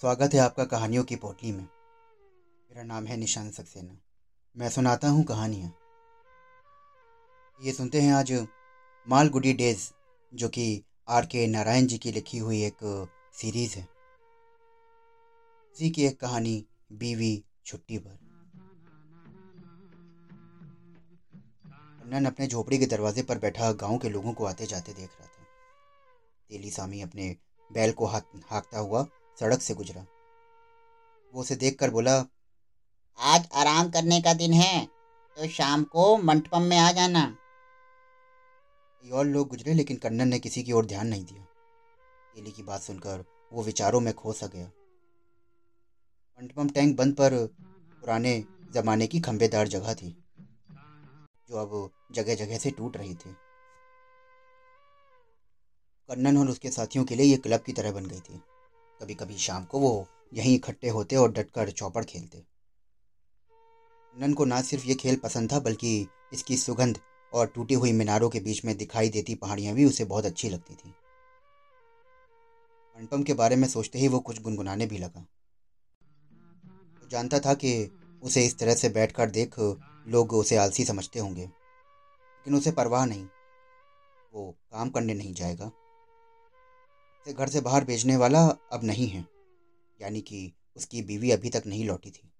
स्वागत है आपका कहानियों की पोटली में। मेरा नाम है निशान सक्सेना। मैं सुनाता हूँ कहानियाँ। ये सुनते हैं आज मालगुडी डेज़, जो कि आर के नारायण जी की लिखी हुई एक सीरीज़ है। इसी की एक कहानी बीवी छुट्टी पर। अपने झोपड़ी के दरवाजे पर बैठा गाँव के लोगों को आते जाते देख रहा था। तेली सामी अपने बैल को हाथ हाँकता हुआ सड़क से गुजरा। वो उसे देखकर बोला, आज आराम करने का दिन है तो शाम को मंटपम में आ जाना। और लोग गुजरे, लेकिन कन्नन ने किसी की ओर ध्यान नहीं दिया। तेली की बात सुनकर वो विचारों में खो सा गया। मंटपम टैंक बंद पर पुराने जमाने की खंबेदार जगह थी, जो अब जगह जगह से टूट रही थी। कन्नन और उसके साथियों के लिए ये क्लब की तरह बन गई थी। कभी कभी शाम को वो यहीं इकट्ठे होते और डटकर चौपड़ खेलते। नन को ना सिर्फ़ ये खेल पसंद था, बल्कि इसकी सुगंध और टूटी हुई मीनारों के बीच में दिखाई देती पहाड़ियाँ भी उसे बहुत अच्छी लगती थी। मंडपम के बारे में सोचते ही वो कुछ गुनगुनाने भी लगा। वो जानता था कि उसे इस तरह से बैठकर देख लोग उसे आलसी समझते होंगे, लेकिन उसे परवाह नहीं। वो काम करने नहीं जाएगा। से घर से बाहर भेजने वाला अब नहीं है। यानी कि उसकी बीवी अभी तक नहीं लौटी थी।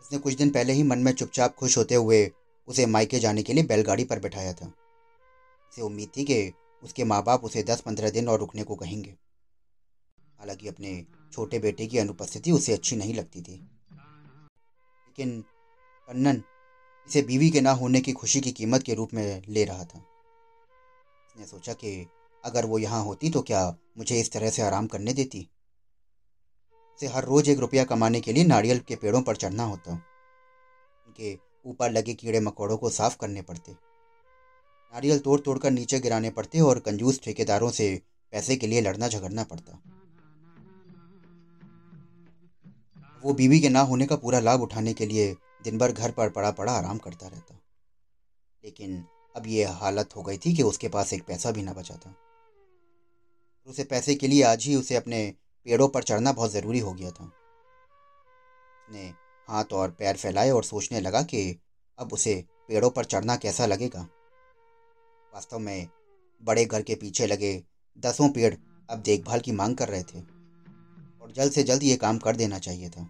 उसने कुछ दिन पहले ही मन में चुपचाप खुश होते हुए उसे मायके जाने के लिए बैलगाड़ी पर बैठाया था। उसे उम्मीद थी कि उसके माँ बाप उसे दस पंद्रह दिन और रुकने को कहेंगे। हालाँकि अपने छोटे बेटे की अनुपस्थिति उसे अच्छी नहीं लगती थी। लेकिन कन्नन इसे बीवी के ना होने की खुशी की कीमत के रूप में ले रहा था। उसने सोचा कि अगर वो यहाँ होती तो क्या मुझे इस तरह से आराम करने देती? उसे हर रोज एक रुपया कमाने के लिए नारियल के पेड़ों पर चढ़ना होता। उनके ऊपर लगे कीड़े मकोड़ों को साफ़ करने पड़ते। नारियल तोड़ तोड़ कर नीचे गिराने पड़ते और कंजूस ठेकेदारों से पैसे के लिए लड़ना झगड़ना पड़ता। वो बीवी के ना होने का पूरा लाभ उठाने के लिए दिन भर घर पर पड़ा पड़ा आराम करता रहता। लेकिन अब ये हालत हो गई थी कि उसके पास एक पैसा भी ना बचा था। उसे पैसे के लिए आज ही उसे अपने पेड़ों पर चढ़ना बहुत ज़रूरी हो गया था। उसने हाथ और पैर फैलाए और सोचने लगा कि अब उसे पेड़ों पर चढ़ना कैसा लगेगा। वास्तव में बड़े घर के पीछे लगे दसों पेड़ अब देखभाल की मांग कर रहे थे और जल्द से जल्द ये काम कर देना चाहिए था।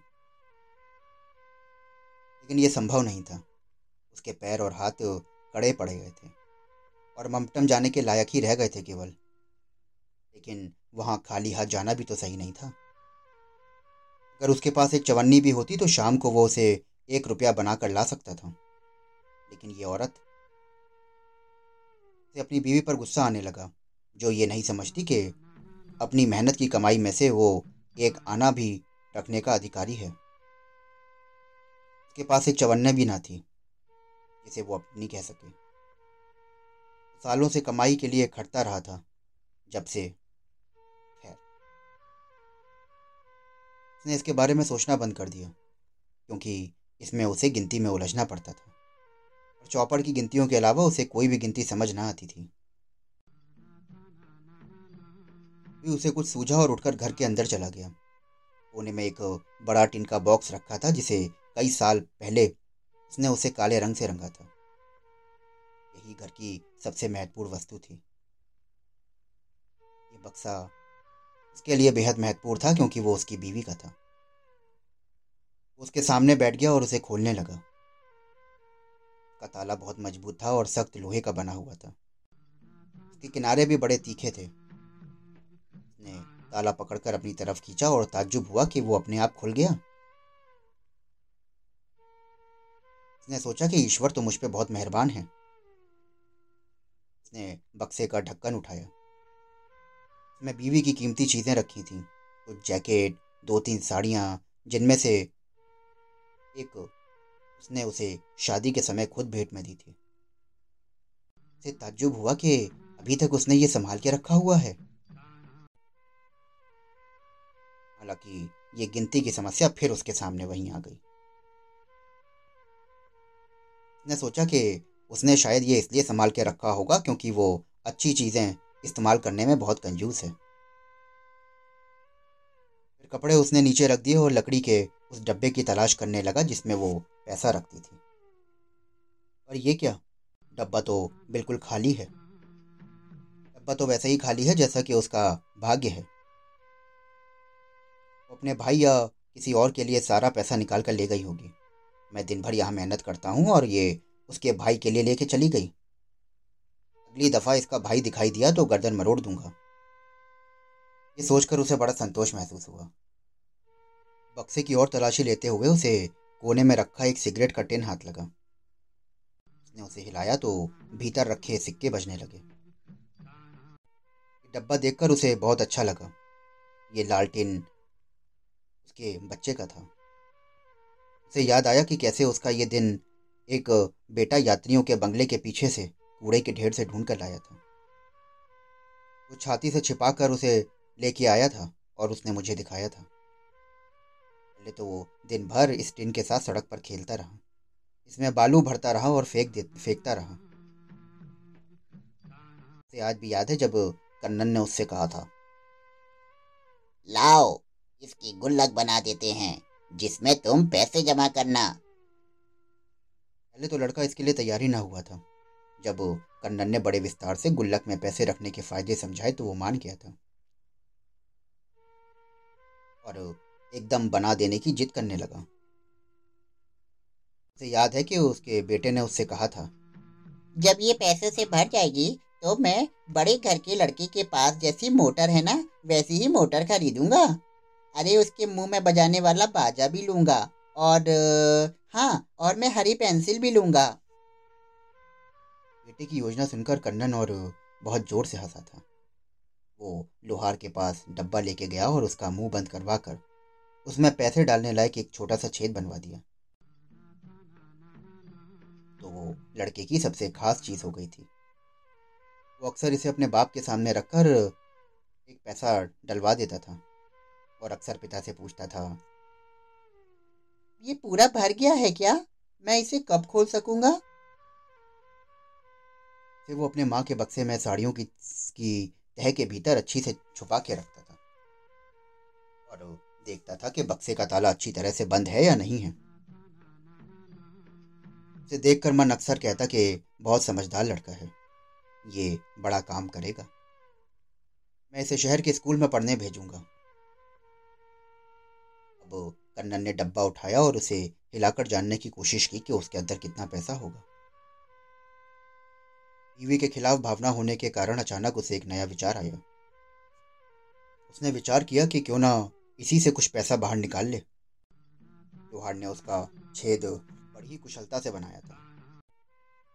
लेकिन ये संभव नहीं था। उसके पैर और हाथ कड़े पड़े गए थे और ममटम जाने के लायक ही रह गए थे केवल। लेकिन वहाँ खाली हाथ जाना भी तो सही नहीं था। अगर उसके पास एक चवन्नी भी होती तो शाम को वो उसे एक रुपया बनाकर ला सकता था। लेकिन ये औरत से अपनी बीवी पर गुस्सा आने लगा, जो ये नहीं समझती कि अपनी मेहनत की कमाई में से वो एक आना भी रखने का अधिकारी है। उसके पास एक चवन्ने भी ना थी, जिसे वो अपनी कह सके। सालों से कमाई के लिए खटता रहा था, जब से उसने इसके बारे में सोचना बंद कर दिया, क्योंकि इसमें उसे गिनती में उलझना पड़ता था। और चौपड़ की गिनतियों के अलावा उसे कोई भी गिनती समझ ना आती थी। भी उसे कुछ सूझा और उठकर घर के अंदर चला गया। कोने में एक बड़ा टिन का बॉक्स रखा था, जिसे कई साल पहले उसने उसे काले रंग से रंगा था। यही घर की सबसे महत्वपूर्ण वस्तु थी। ये बक्सा उसके लिए बेहद महत्वपूर्ण था क्योंकि वो उसकी बीवी का था। उसके सामने बैठ गया और उसे खोलने लगा। का ताला बहुत मज़बूत था और सख्त लोहे का बना हुआ था। उसके किनारे भी बड़े तीखे थे। उसने ताला पकड़कर अपनी तरफ़ खींचा और ताज्जुब हुआ कि वो अपने आप खुल गया। उसने सोचा कि ईश्वर तो मुझ पर बहुत मेहरबान है। उसने बक्से का ढक्कन उठाया। उसमें बीवी की कीमती चीज़ें रखी थीं। कुछ जैकेट दो तीन साड़ियाँ, जिनमें से एक उसने उसे शादी के समय खुद भेंट में दी थी। उसे ताज्जुब हुआ कि अभी तक उसने ये संभाल के रखा हुआ है। हालाँकि ये गिनती की समस्या फिर उसके सामने वहीं आ गई। उसने सोचा कि उसने शायद ये इसलिए संभाल के रखा होगा क्योंकि वो अच्छी चीज़ें इस्तेमाल करने में बहुत कंजूस है। फिर कपड़े उसने नीचे रख दिए और लकड़ी के उस डब्बे की तलाश करने लगा जिसमें वो पैसा रखती थी। पर ये क्या? डब्बा तो बिल्कुल खाली है। डब्बा तो वैसे ही खाली है जैसा कि उसका भाग्य है। वो अपने भाई या किसी और के लिए सारा पैसा निकाल कर ले गई होगी। मैं दिन भर यहाँ मेहनत करता हूँ और ये उसके भाई के लिए लेके चली गई। अगली दफ़ा इसका भाई दिखाई दिया तो गर्दन मरोड़ दूँगा। ये सोचकर उसे बड़ा संतोष महसूस हुआ। बक्से की ओर तलाशी लेते हुए उसे कोने में रखा एक सिगरेट का टिन हाथ लगा। उसने उसे हिलाया तो भीतर रखे सिक्के बजने लगे। डब्बा देखकर उसे बहुत अच्छा लगा। ये लालटेन उसके बच्चे का था। उसे याद आया कि कैसे उसका ये दिन एक बेटा यात्रियों के बंगले के पीछे से कूड़े के ढेर से ढूंढ कर लाया था। वो छाती से छिपा कर उसे लेके आया था और उसने मुझे दिखाया था। पहले तो वो दिन भर इस टिन के साथ सड़क पर खेलता रहा। इसमें बालू भरता रहा और फेंक दे, फेंकता रहा। उसे आज भी याद है जब कन्नन ने उससे कहा था, लाओ, इसकी गुल्लक बना देते हैं, जिसमें तुम पैसे जमा करना। पहले तो लड़का इसके लिए तैयारी ना हुआ था। जब कन्नन ने बड़े विस्तार से गुल्लक में पैसे रखने के फ़ायदे समझाए तो वो मान गया था। और एकदम बना देने की जिद करने लगा। उसे याद है कि उसके बेटे ने उससे कहा था, जब ये पैसे से भर जाएगी तो मैं बड़े घर के लड़के के पास जैसी मोटर है ना, वैसी ही मोटर खरीदूँगा। अरे, उसके मुँह में बजाने वाला बाजा भी लूँगा और हाँ और मैं हरी पेंसिल भी लूँगा। बेटे की योजना सुनकर कन्नन और बहुत ज़ोर से हंसा था। वो लोहार के पास डब्बा लेके गया और उसका मुँह बंद करवा कर उसमें पैसे डालने लायक एक छोटा सा छेद बनवा दिया। तो वो लड़के की सबसे खास चीज़ हो गई थी। वो अक्सर इसे अपने बाप के सामने रखकर एक पैसा डलवा देता था और अक्सर पिता से पूछता था, ये पूरा भर गया है क्या? मैं इसे कब खोल सकूँगा? फिर वो अपने माँ के बक्से में साड़ियों की की तह के भीतर अच्छी से छुपा के रखता था। और देखता था कि बक्से का ताला अच्छी तरह से बंद है या नहीं है। उसे देखकर मन अक्सर कहता कि बहुत समझदार लड़का है। ये बड़ा काम करेगा। मैं इसे शहर के स्कूल में पढ़ने भेजूँगा। अब कन्नन ने डब्बा उठाया और उसे हिलाकर जानने की कोशिश की कि उसके अंदर कितना पैसा होगा। बीवी के खिलाफ भावना होने के कारण अचानक उसे एक नया विचार आया। उसने विचार किया कि क्यों ना इसी से कुछ पैसा बाहर निकाल ले। लोहार ने उसका छेद बड़ी कुशलता से बनाया था।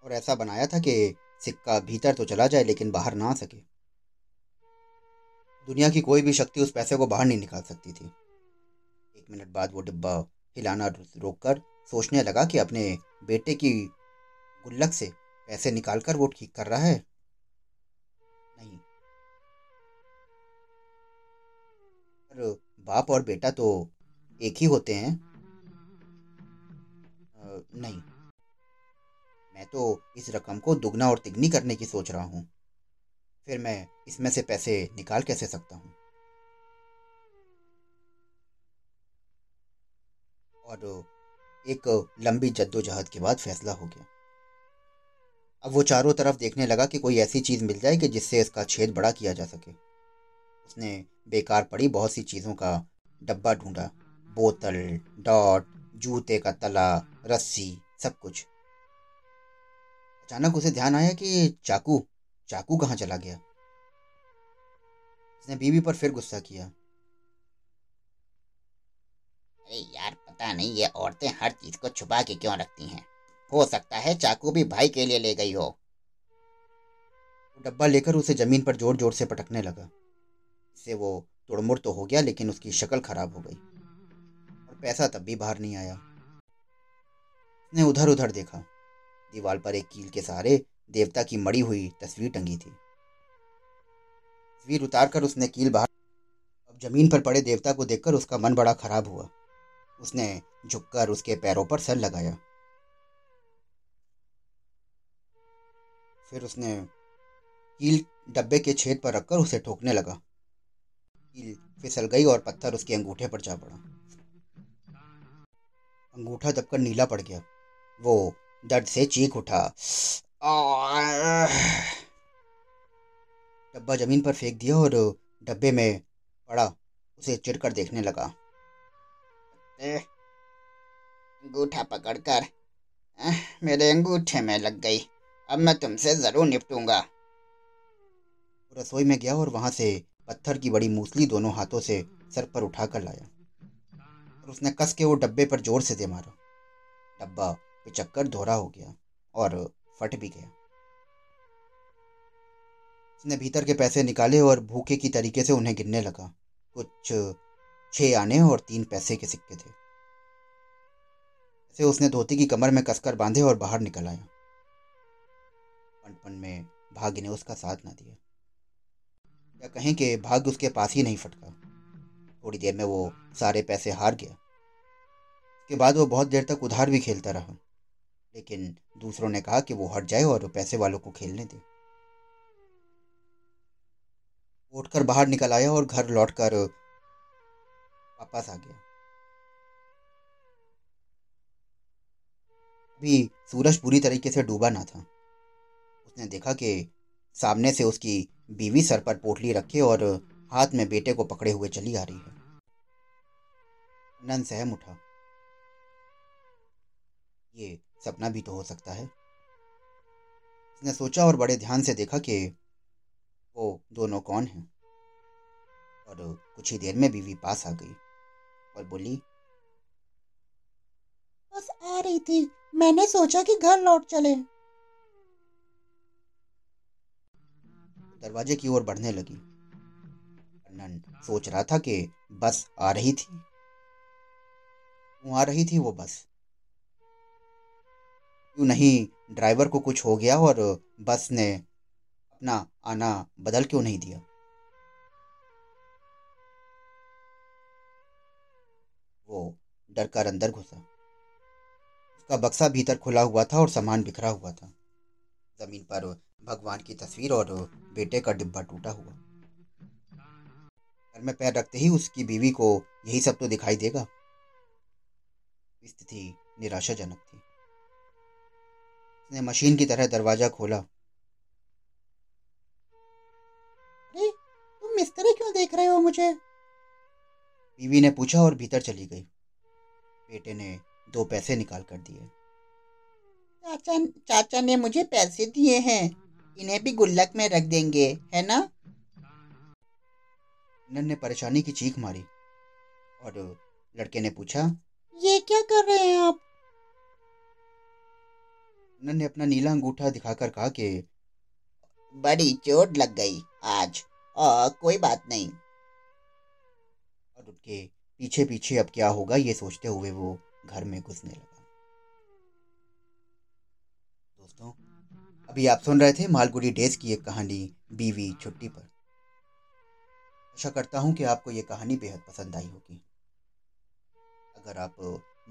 और ऐसा बनाया था कि सिक्का भीतर तो चला जाए, लेकिन बाहर ना आ सके। दुनिया की कोई भी शक्ति उस पैसे को बाहर नहीं निकाल सकती थी। एक मिनट बाद वो डिब्बा हिलाना रोककर सोचने लगा कि अपने बेटे की गुल्लक से पैसे निकालकर वो ठीक कर रहा है? नहीं। पर बाप और बेटा तो एक ही होते हैं। नहीं। मैं तो इस रकम को दुगना और तिगनी करने की सोच रहा हूँ। फिर मैं इसमें से पैसे निकाल कैसे सकता हूँ? और एक लंबी जद्दोजहद के बाद फैसला हो गया। अब वो चारों तरफ़ देखने लगा कि कोई ऐसी चीज़ मिल जाए कि जिससे इसका छेद बड़ा किया जा सके। उसने बेकार पड़ी बहुत सी चीज़ों का डब्बा ढूंढा। बोतल, डॉट, जूते का तला, रस्सी, सब कुछ। अचानक उसे ध्यान आया कि चाकू चाकू कहाँ चला गया? उसने बीवी पर फिर गुस्सा किया। अरे यार, पता नहीं ये औरतें हर चीज़ को छुपा के क्यों रखती हैं? हो सकता है चाकू भी भाई के लिए ले गई हो। डब्बा लेकर उसे ज़मीन पर ज़ोर ज़ोर से पटकने लगा। इससे वो तुड़मुड़ तो हो गया, लेकिन उसकी शक्ल खराब हो गई। और पैसा तब भी बाहर नहीं आया। उसने उधर उधर देखा। दीवार पर एक कील के सहारे देवता की मड़ी हुई तस्वीर टंगी थी। तस्वीर उतारकर उसने कील बाहर अब ज़मीन पर पड़े देवता को देखकर उसका मन बड़ा खराब हुआ। उसने झुककर उसके पैरों पर सर लगाया। फिर उसने कील डब्बे के छेद पर रखकर उसे ठोकने लगा। कील फिसल गई और पत्थर उसके अंगूठे पर जा पड़ा। अंगूठा दबकर नीला पड़ गया। वो दर्द से चीख उठा। डब्बा ज़मीन पर फेंक दिया और डब्बे में पड़ा। उसे चिढ़कर देखने लगा। अंगूठा पकड़कर मेरे अंगूठे में लग गई। अब मैं तुमसे ज़रूर निपटूँगा। रसोई में गया और वहाँ से पत्थर की बड़ी मूसली दोनों हाथों से सर पर उठाकर लाया। और उसने कस के वो डब्बे पर ज़ोर से दे मारा। डब्बा पिचक्कर धोरा हो गया और फट भी गया। उसने भीतर के पैसे निकाले और भूखे की तरीके से उन्हें गिनने लगा। कुछ छह आने और तीन पैसे के सिक्के थे। से उसने धोती की कमर में कसकर बांधे और बाहर निकल आया। पनपन में भाग्य ने उसका साथ ना दिया। या कहें कि भाग्य उसके पास ही नहीं फटका। थोड़ी देर में वो सारे पैसे हार गया। उसके बाद वो बहुत देर तक उधार भी खेलता रहा। लेकिन दूसरों ने कहा कि वो हट जाए और पैसे वालों को खेलने दे। उठकर बाहर निकल आया और घर लौटकर वापस आ गया। अभी सूरज पूरी तरीके से डूबा ना था। उसने देखा कि सामने से उसकी बीवी सर पर पोटली रखे और हाथ में बेटे को पकड़े हुए चली आ रही है। नन सहम उठा। ये सपना भी तो हो सकता है। उसने सोचा और बड़े ध्यान से देखा कि वो दोनों कौन हैं। और कुछ ही देर में बीवी पास आ गई और बोली, बस आ रही थी। मैंने सोचा कि घर लौट चले। दरवाजे की ओर बढ़ने लगी। अन्नन सोच रहा था कि बस आ रही थी। आ रही थी वो बस? क्यों नहीं ड्राइवर को कुछ हो गया और बस ने अपना आना बदल क्यों नहीं दिया? वो डर कर अंदर घुसा। उसका बक्सा भीतर खुला हुआ था और सामान बिखरा हुआ था। ज़मीन पर भगवान की तस्वीर और बेटे का डिब्बा टूटा हुआ। घर में पैर रखते ही उसकी बीवी को यही सब तो दिखाई देगा। स्थिति निराशाजनक थी। उसने मशीन की तरह दरवाज़ा खोला। मिस्त्री क्यों देख रहे हो मुझे? बीवी ने पूछा और भीतर चली गई। बेटे ने दो पैसे निकाल कर दिए। चाचा चाचा ने मुझे पैसे दिए हैं। इन्हें भी गुल्लक में रख देंगे है ना? नन ने परेशानी की चीख मारी और लड़के ने पूछा ये क्या कर रहे हैं आप? नन ने अपना नीला अंगूठा दिखाकर कहा कि बड़ी चोट लग गई आज आ, कोई बात नहीं। और उनके पीछे पीछे अब क्या होगा ये सोचते हुए वो घर में घुसने लगा। अभी आप सुन रहे थे मालगुड़ी डेज़ की एक कहानी, बीवी छुट्टी पर। आशा करता हूँ कि आपको ये कहानी बेहद पसंद आई होगी। अगर आप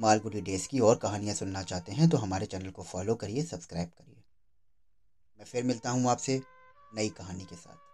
मालगुड़ी डेज़ की और कहानियाँ सुनना चाहते हैं तो हमारे चैनल को फॉलो करिए, सब्सक्राइब करिए। मैं फिर मिलता हूँ आपसे नई कहानी के साथ।